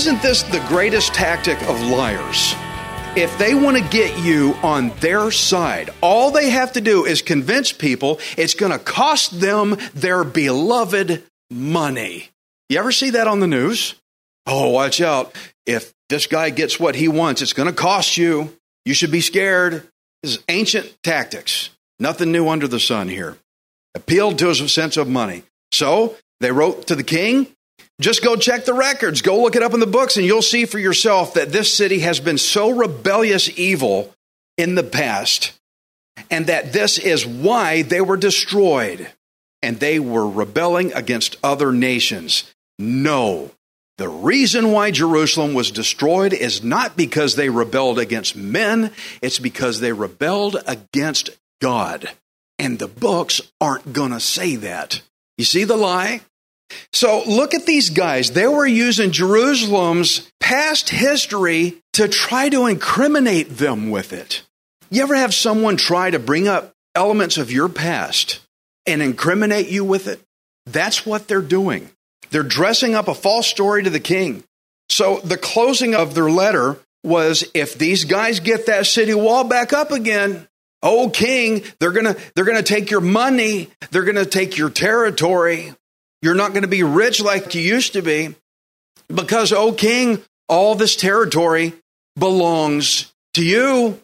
Isn't this the greatest tactic of liars? If they want to get you on their side, all they have to do is convince people it's going to cost them their beloved money. You ever see that on the news? Oh, watch out. If this guy gets what he wants, it's going to cost you. You should be scared. This is ancient tactics. Nothing new under the sun here. Appealed to his sense of money. So they wrote to the king just go check the records. Go look it up in the books, and you'll see for yourself that this city has been so rebellious evil in the past, and that this is why they were destroyed. And they were rebelling against other nations. No. The reason why Jerusalem was destroyed is not because they rebelled against men, it's because they rebelled against God. And the books aren't going to say that. You see the lie? So look at these guys. They were using Jerusalem's past history to try to incriminate them with it. You ever have someone try to bring up elements of your past and incriminate you with it? That's what they're doing. They're dressing up a false story to the king. So the closing of their letter was if these guys get that city wall back up again, oh king, they're going to they're going to take your money, they're going to take your territory. You're not going to be rich like you used to be because, oh king, all this territory belongs to you.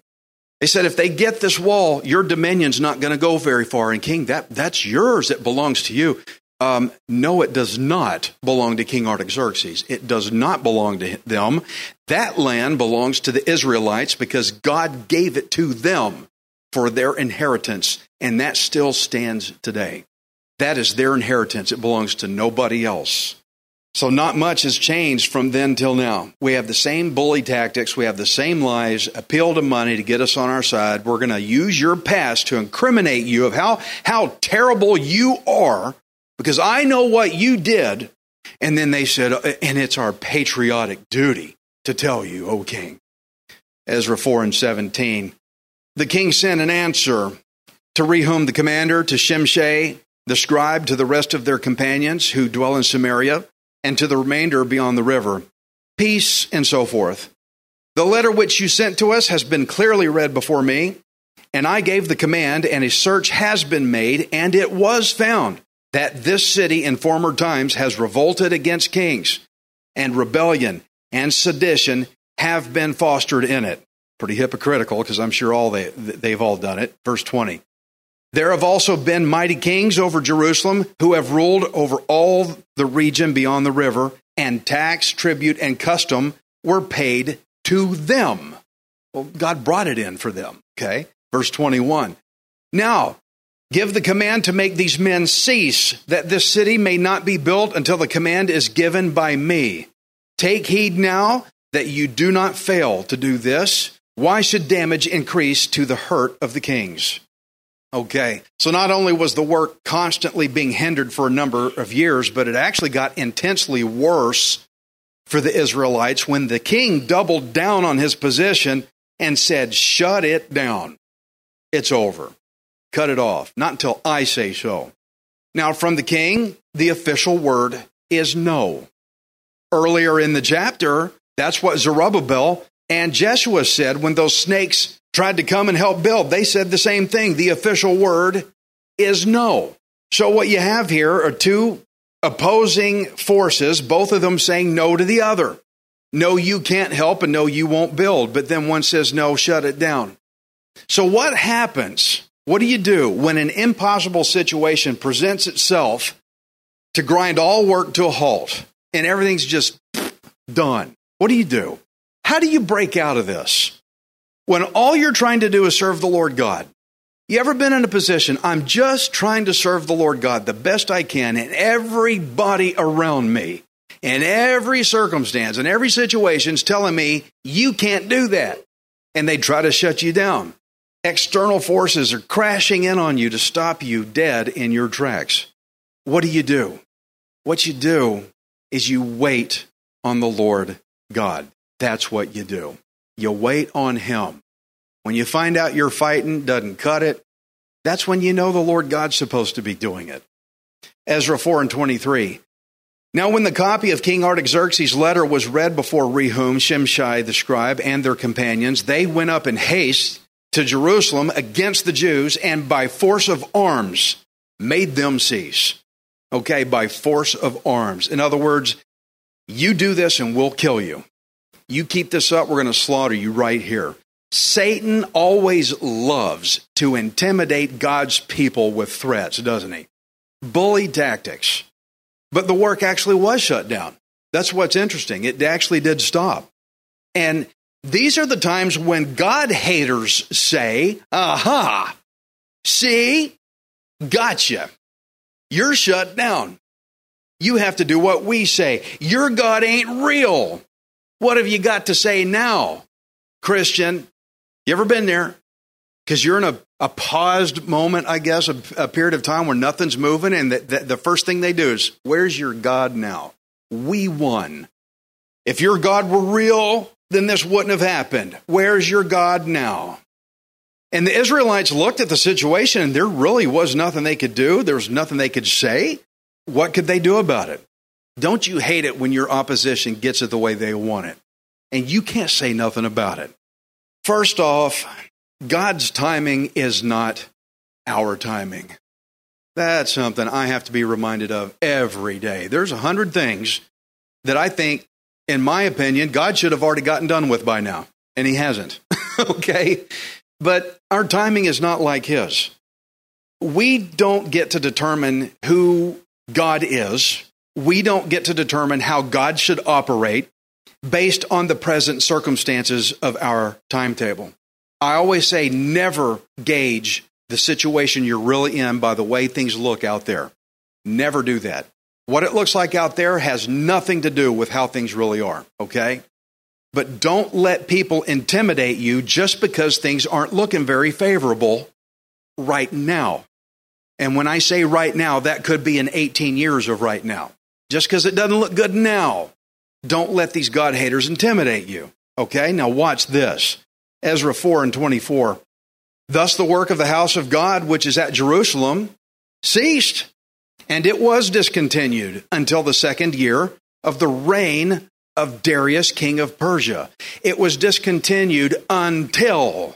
They said, if they get this wall, your dominion's not going to go very far. And king, that, that's yours. It belongs to you. Um, no, it does not belong to King Artaxerxes. It does not belong to them. That land belongs to the Israelites because God gave it to them for their inheritance. And that still stands today. That is their inheritance. It belongs to nobody else. So, not much has changed from then till now. We have the same bully tactics. We have the same lies, appeal to money to get us on our side. We're going to use your past to incriminate you of how, how terrible you are because I know what you did. And then they said, uh, and it's our patriotic duty to tell you, O king. Ezra 4 and 17. The king sent an answer to Rehum the commander, to Shimshai the scribe to the rest of their companions who dwell in Samaria, and to the remainder beyond the river. Peace and so forth. The letter which you sent to us has been clearly read before me, and I gave the command, and a search has been made, and it was found that this city in former times has revolted against kings, and rebellion and sedition have been fostered in it. Pretty hypocritical because I'm sure all they, they've all done it. Verse 20. There have also been mighty kings over Jerusalem who have ruled over all the region beyond the river, and tax, tribute, and custom were paid to them. Well, God brought it in for them. Okay. Verse 21. Now, give the command to make these men cease, that this city may not be built until the command is given by me. Take heed now that you do not fail to do this. Why should damage increase to the hurt of the kings? Okay. So not only was the work constantly being hindered for a number of years, but it actually got intensely worse for the Israelites when the king doubled down on his position and said, Shut it down. It's over. Cut it off. Not until I say so. Now, from the king, the official word is no. Earlier in the chapter, that's what Zerubbabel and Jeshua said when those snakes tried to come and help build. They said the same thing. The official word is no. So what you have here are two opposing forces, both of them saying no to the other. No, you can't help, and no, you won't build. But then one says, no, shut it down. So what happens What do you do when an impossible situation presents itself to grind all work to a halt and everything's just done? What do you do? How do you break out of this? When all you're trying to do is serve the Lord God. You ever been in a position, I'm just trying to serve the Lord God the best I can, and everybody around me, in every circumstance, in every situation, is telling me, you can't do that. And they try to shut you down. External forces are crashing in on you to stop you dead in your tracks. What do you do? What you do is you wait on the Lord God. That's what you do. You wait on Him. When you find out you're fighting doesn't cut it, that's when you know the Lord God's supposed to be doing it. Ezra 4 and 23. Now, when the copy of King Artaxerxes' letter was read before Rehum, Shimshai the scribe, and their companions, they went up in haste to Jerusalem against the Jews and by force of arms made them cease. Okay, by force of arms. In other words, you do this and we'll kill you. You keep this up, we're going to slaughter you right here. Satan always loves to intimidate God's people with threats, doesn't he? Bully tactics. But the work actually was shut down. That's what's interesting. It actually did stop. And these are the times when God haters say, aha, see, gotcha. You're shut down. You have to do what we say. Your God ain't real. What have you got to say now, Christian? You ever been there? Because you're in a, a paused moment, I guess, a, a period of time where nothing's moving, and the, the, the first thing they do is, Where's your God now? We won. If your God were real, then this wouldn't have happened. Where's your God now? And the Israelites looked at the situation, and there really was nothing they could do. There was nothing they could say. What could they do about it? Don't you hate it when your opposition gets it the way they want it? And you can't say nothing about it. First off, God's timing is not our timing. That's something I have to be reminded of every day. There's a hundred things that I think, in my opinion, God should have already gotten done with by now, and He hasn't. okay? But our timing is not like His. We don't get to determine who God is, we don't get to determine how God should operate based on the present circumstances of our timetable. I always say never gauge the situation you're really in by the way things look out there. Never do that. What it looks like out there has nothing to do with how things really are, okay? But don't let people intimidate you just because things aren't looking very favorable right now. And when I say right now, that could be in 18 years of right now. Just because it doesn't look good now, don't let these God haters intimidate you. Okay, now watch this. Ezra 4 and 24. Thus the work of the house of God, which is at Jerusalem, ceased, and it was discontinued until the second year of the reign of Darius, king of Persia. It was discontinued until.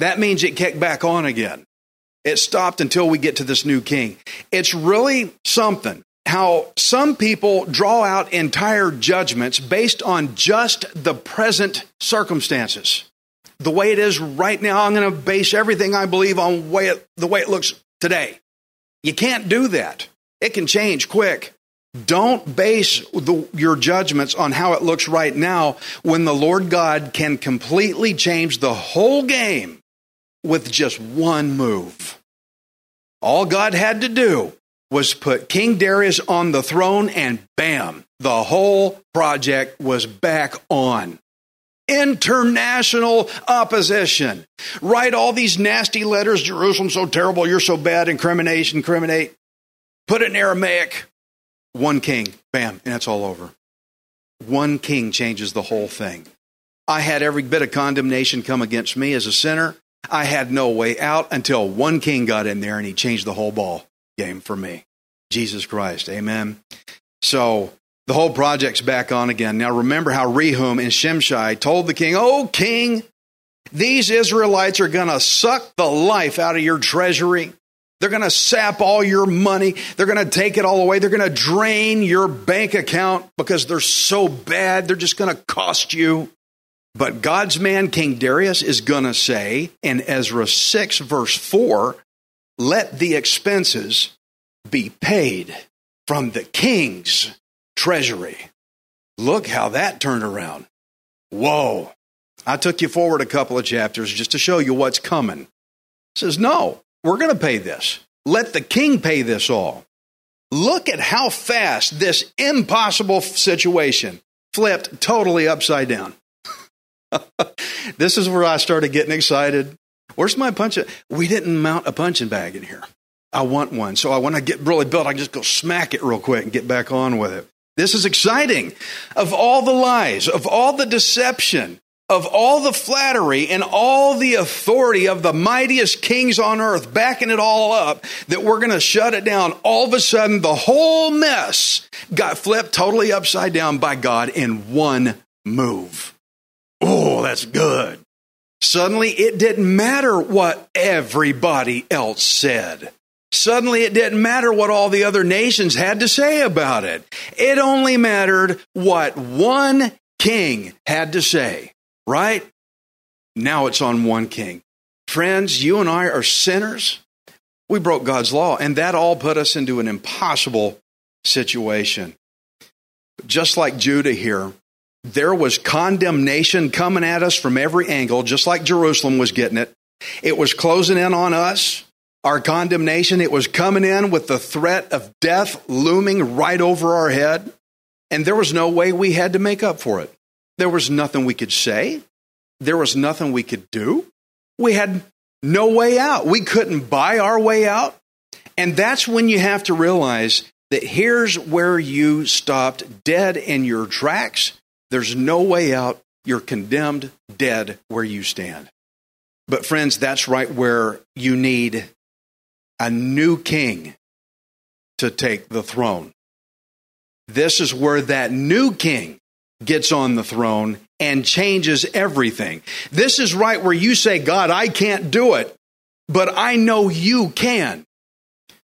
That means it kicked back on again. It stopped until we get to this new king. It's really something how some people draw out entire judgments based on just the present circumstances the way it is right now, I'm going to base everything I believe on way it, the way it looks today. You can't do that. It can change quick. Don't base the, your judgments on how it looks right now when the Lord God can completely change the whole game with just one move. All God had to do was put King Darius on the throne, and bam, the whole project was back on international opposition. Write all these nasty letters, Jerusalem's so terrible, you're so bad, incriminate, incriminate. Put it in Aramaic. One king, bam, and it's all over. One king changes the whole thing. I had every bit of condemnation come against me as a sinner. I had no way out until one king got in there and he changed the whole ball game for me. Jesus Christ. Amen. So the whole project's back on again. Now remember how Rehum and Shimshai told the king, Oh, king, these Israelites are going to suck the life out of your treasury. They're going to sap all your money. They're going to take it all away. They're going to drain your bank account because they're so bad. They're just going to cost you. But God's man, King Darius, is going to say in Ezra 6, verse 4, let the expenses be paid from the king's treasury. Look how that turned around. Whoa. I took you forward a couple of chapters just to show you what's coming. It says, no, we're going to pay this. Let the king pay this all. Look at how fast this impossible situation flipped totally upside down. this is where I started getting excited. Where's my punch? We didn't mount a punching bag in here. I want one. So I get really built, I can just go smack it real quick and get back on with it. This is exciting. Of all the lies, of all the deception, of all the flattery and all the authority of the mightiest kings on earth backing it all up that we're going to shut it down, all of a sudden the whole mess got flipped totally upside down by God in one move. Oh, that's good. Suddenly it didn't matter what everybody else said. Suddenly it didn't matter what all the other nations had to say about it. It only mattered what one king had to say right? Now it's on one king. Friends, you and I are sinners. We broke God's law, and that all put us into an impossible situation. Just like Judah here, there was condemnation coming at us from every angle, just like Jerusalem was getting it. It was closing in on us, our condemnation. It was coming in with the threat of death looming right over our head. And there was no way we had to make up for it. There was nothing we could say. There was nothing we could do. We had no way out. We couldn't buy our way out. And that's when you have to realize that here's where you stopped dead in your tracks. There's no way out. You're condemned dead where you stand. But, friends, that's right where you need a new king to take the throne. This is where that new king gets on the throne and changes everything. This is right where you say, God, I can't do it, but I know you can.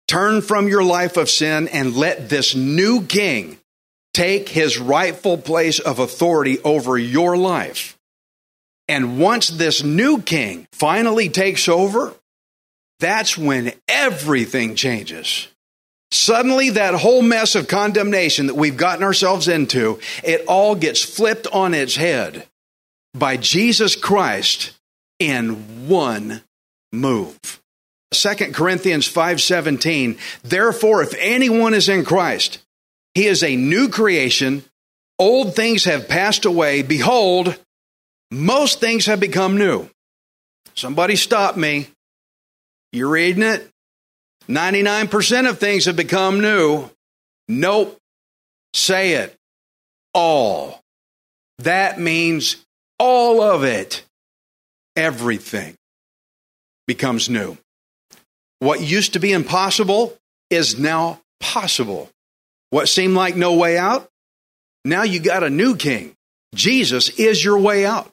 Turn from your life of sin and let this new king take his rightful place of authority over your life. And once this new king finally takes over, that's when everything changes. Suddenly, that whole mess of condemnation that we've gotten ourselves into, it all gets flipped on its head by Jesus Christ in one move. 2 Corinthians 5:17 Therefore if anyone is in Christ he is a new creation old things have passed away behold most things have become new Somebody stop me You're reading it 99% of things have become new. Nope. Say it. All. That means all of it. Everything becomes new. What used to be impossible is now possible. What seemed like no way out? Now you got a new king. Jesus is your way out.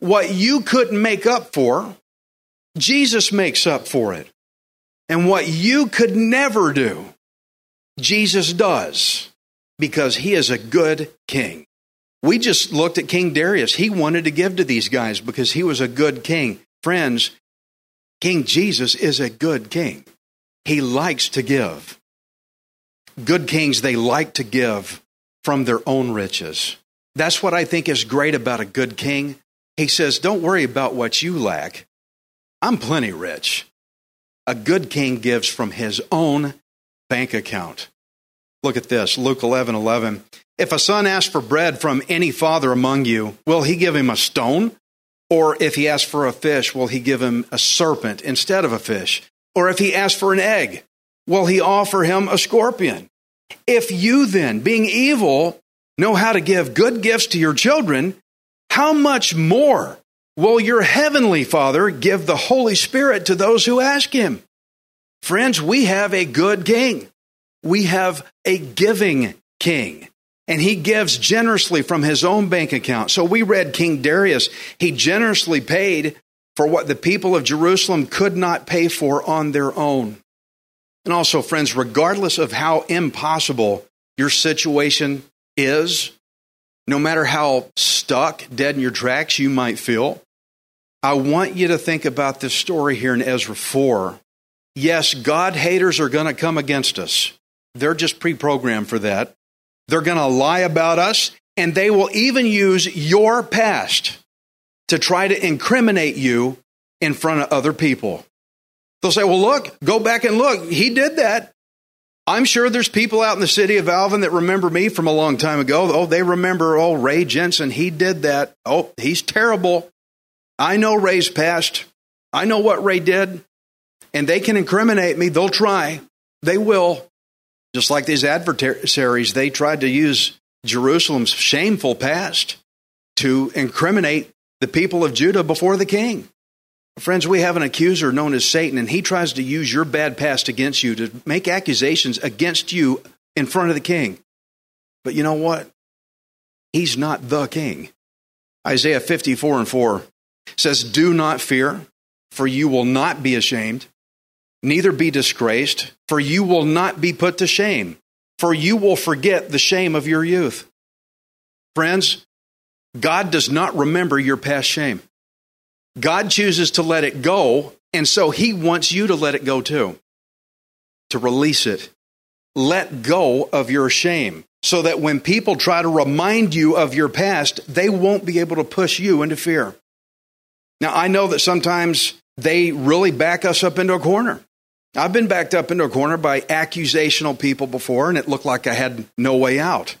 What you couldn't make up for, Jesus makes up for it. And what you could never do, Jesus does because he is a good king. We just looked at King Darius. He wanted to give to these guys because he was a good king. Friends, King Jesus is a good king. He likes to give. Good kings, they like to give from their own riches. That's what I think is great about a good king. He says, Don't worry about what you lack. I'm plenty rich. A good king gives from his own bank account. Look at this Luke 11 11. If a son asks for bread from any father among you, will he give him a stone? Or if he asks for a fish, will he give him a serpent instead of a fish? Or if he asks for an egg, will he offer him a scorpion? If you then, being evil, know how to give good gifts to your children, how much more will your heavenly Father give the Holy Spirit to those who ask him? Friends, we have a good king. We have a giving king. And he gives generously from his own bank account. So we read King Darius, he generously paid for what the people of Jerusalem could not pay for on their own. And also, friends, regardless of how impossible your situation is, no matter how stuck, dead in your tracks you might feel, I want you to think about this story here in Ezra 4. Yes, God haters are going to come against us. They're just pre programmed for that. They're going to lie about us, and they will even use your past to try to incriminate you in front of other people. They'll say, Well, look, go back and look. He did that. I'm sure there's people out in the city of Alvin that remember me from a long time ago. Oh, they remember, oh, Ray Jensen, he did that. Oh, he's terrible. I know Ray's past. I know what Ray did. And they can incriminate me. They'll try. They will. Just like these adversaries, they tried to use Jerusalem's shameful past to incriminate the people of Judah before the king. Friends, we have an accuser known as Satan, and he tries to use your bad past against you to make accusations against you in front of the king. But you know what? He's not the king. Isaiah 54 and 4 says, Do not fear, for you will not be ashamed, neither be disgraced, for you will not be put to shame, for you will forget the shame of your youth. Friends, God does not remember your past shame. God chooses to let it go, and so He wants you to let it go too, to release it. Let go of your shame so that when people try to remind you of your past, they won't be able to push you into fear. Now, I know that sometimes they really back us up into a corner. I've been backed up into a corner by accusational people before, and it looked like I had no way out.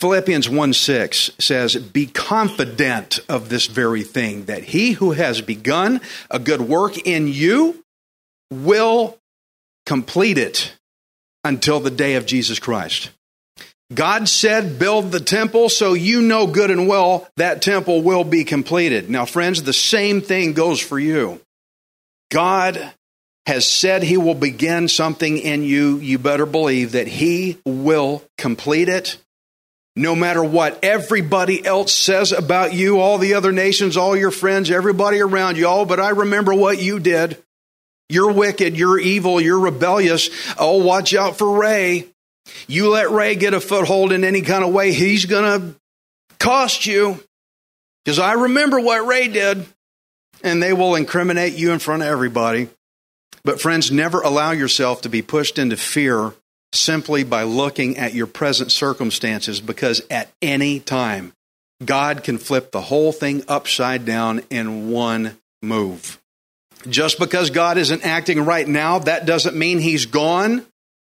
Philippians 1 6 says, Be confident of this very thing, that he who has begun a good work in you will complete it until the day of Jesus Christ. God said, Build the temple, so you know good and well that temple will be completed. Now, friends, the same thing goes for you. God has said he will begin something in you. You better believe that he will complete it no matter what everybody else says about you, all the other nations, all your friends, everybody around you, oh, but I remember what you did. You're wicked, you're evil, you're rebellious. Oh, watch out for Ray. You let Ray get a foothold in any kind of way, he's going to cost you. Because I remember what Ray did. And they will incriminate you in front of everybody. But, friends, never allow yourself to be pushed into fear simply by looking at your present circumstances because at any time, God can flip the whole thing upside down in one move. Just because God isn't acting right now, that doesn't mean He's gone.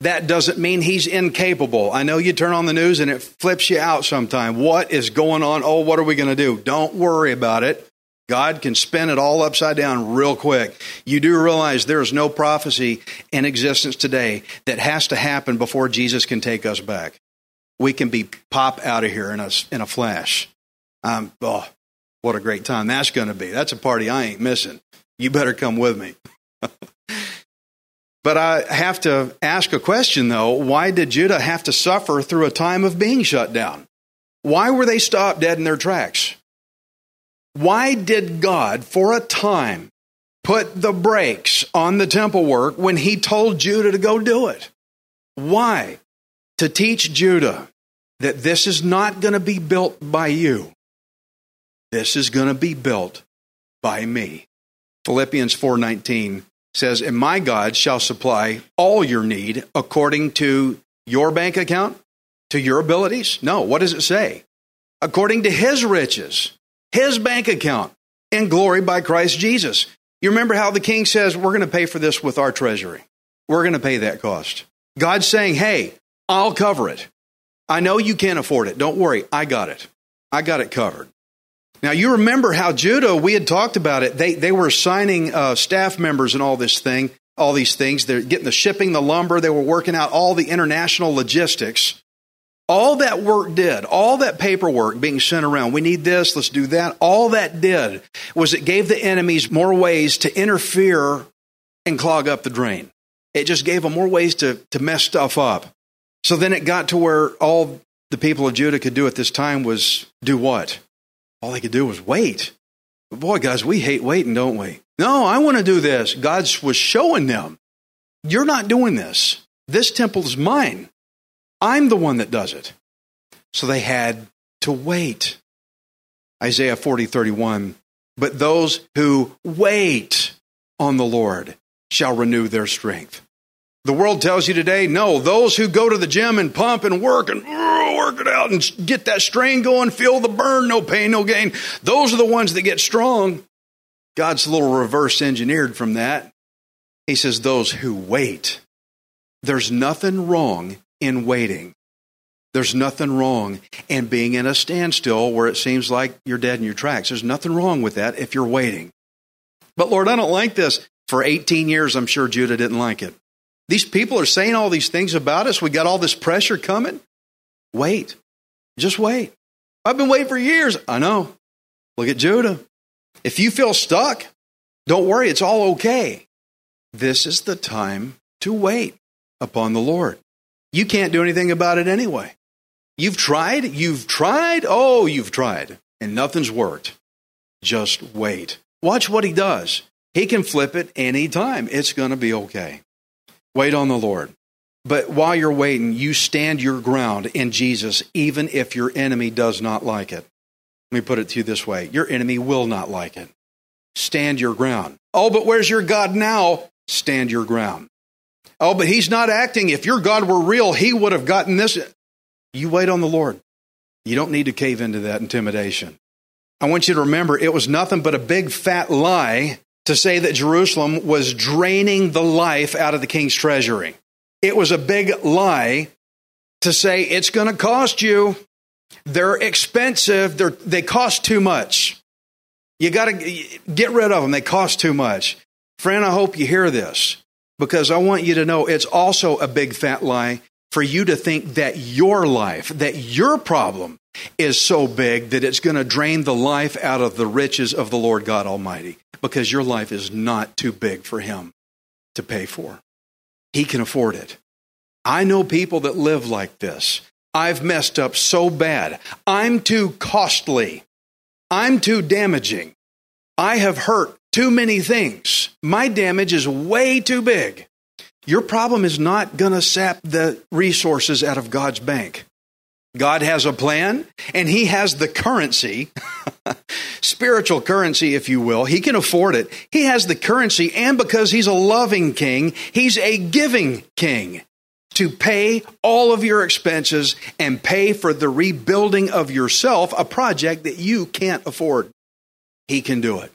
That doesn't mean He's incapable. I know you turn on the news and it flips you out sometime. What is going on? Oh, what are we going to do? Don't worry about it. God can spin it all upside down real quick. You do realize there is no prophecy in existence today that has to happen before Jesus can take us back. We can be pop out of here in a, in a flash. Um, oh, what a great time that's going to be. That's a party I ain't missing. You better come with me. but I have to ask a question, though. Why did Judah have to suffer through a time of being shut down? Why were they stopped dead in their tracks? Why did God, for a time, put the brakes on the temple work when he told Judah to go do it? Why? To teach Judah that this is not going to be built by you. This is going to be built by me. Philippians 4:19 says, "And my God shall supply all your need according to your bank account, to your abilities." No, what does it say? According to his riches his bank account in glory by Christ Jesus. You remember how the king says, We're going to pay for this with our treasury. We're going to pay that cost. God's saying, Hey, I'll cover it. I know you can't afford it. Don't worry. I got it. I got it covered. Now, you remember how Judah, we had talked about it. They, they were assigning uh, staff members and all this thing, all these things. They're getting the shipping, the lumber. They were working out all the international logistics. All that work did, all that paperwork being sent around, we need this, let's do that, all that did was it gave the enemies more ways to interfere and clog up the drain. It just gave them more ways to, to mess stuff up. So then it got to where all the people of Judah could do at this time was do what? All they could do was wait. But boy, guys, we hate waiting, don't we? No, I want to do this. God was showing them, you're not doing this. This temple is mine. I'm the one that does it. So they had to wait. Isaiah 40, 31. But those who wait on the Lord shall renew their strength. The world tells you today, no, those who go to the gym and pump and work and work it out and get that strain going, feel the burn, no pain, no gain, those are the ones that get strong. God's a little reverse engineered from that. He says, those who wait. There's nothing wrong in waiting. There's nothing wrong in being in a standstill where it seems like you're dead in your tracks. There's nothing wrong with that if you're waiting. But Lord, I don't like this. For 18 years, I'm sure Judah didn't like it. These people are saying all these things about us. We got all this pressure coming. Wait. Just wait. I've been waiting for years. I know. Look at Judah. If you feel stuck, don't worry. It's all okay. This is the time to wait upon the Lord. You can't do anything about it anyway. You've tried, you've tried, oh, you've tried, and nothing's worked. Just wait. Watch what he does. He can flip it anytime. It's going to be okay. Wait on the Lord. But while you're waiting, you stand your ground in Jesus, even if your enemy does not like it. Let me put it to you this way your enemy will not like it. Stand your ground. Oh, but where's your God now? Stand your ground. Oh, but he's not acting. If your God were real, he would have gotten this. You wait on the Lord. You don't need to cave into that intimidation. I want you to remember it was nothing but a big fat lie to say that Jerusalem was draining the life out of the king's treasury. It was a big lie to say it's going to cost you. They're expensive. They're, they cost too much. You got to get rid of them. They cost too much. Friend, I hope you hear this because I want you to know it's also a big fat lie for you to think that your life, that your problem is so big that it's going to drain the life out of the riches of the Lord God Almighty because your life is not too big for Him to pay for. He can afford it. I know people that live like this. I've messed up so bad. I'm too costly. I'm too damaging. I have hurt too many things. My damage is way too big. Your problem is not going to sap the resources out of God's bank. God has a plan and He has the currency, spiritual currency, if you will. He can afford it. He has the currency, and because He's a loving King, He's a giving King to pay all of your expenses and pay for the rebuilding of yourself, a project that you can't afford. He can do it.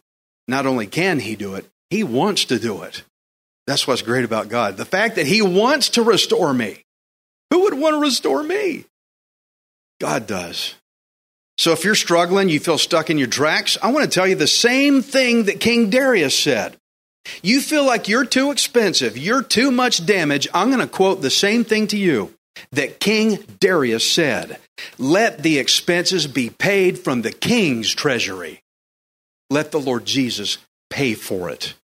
Not only can He do it, He wants to do it. That's what's great about God. The fact that He wants to restore me. Who would want to restore me? God does. So if you're struggling, you feel stuck in your tracks, I want to tell you the same thing that King Darius said. You feel like you're too expensive, you're too much damage. I'm going to quote the same thing to you that King Darius said Let the expenses be paid from the king's treasury. Let the Lord Jesus pay for it.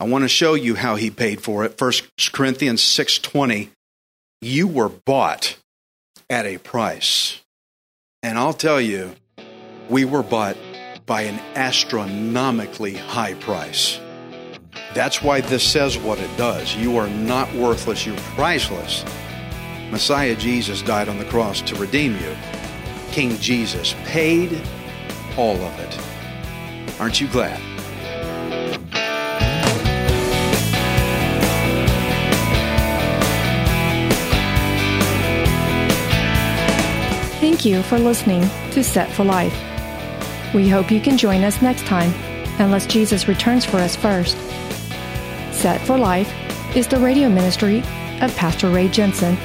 I want to show you how he paid for it. 1 Corinthians 6:20 You were bought at a price. And I'll tell you, we were bought by an astronomically high price. That's why this says what it does. You are not worthless, you're priceless. Messiah Jesus died on the cross to redeem you. King Jesus paid all of it. Aren't you glad? Thank you for listening to Set for Life. We hope you can join us next time, unless Jesus returns for us first. Set for Life is the radio ministry of Pastor Ray Jensen.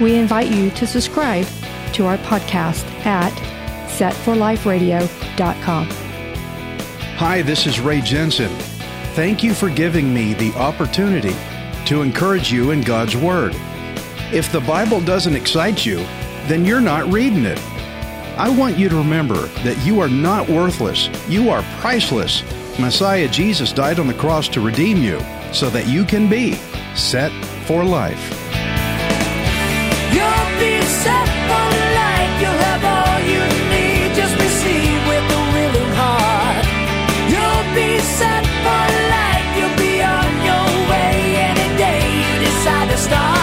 We invite you to subscribe to our podcast at setforliferadio.com. Hi, this is Ray Jensen. Thank you for giving me the opportunity to encourage you in God's Word. If the Bible doesn't excite you, then you're not reading it. I want you to remember that you are not worthless. You are priceless. Messiah Jesus died on the cross to redeem you so that you can be set for life. You'll be set for set for life. You'll be on your way any day you decide to start.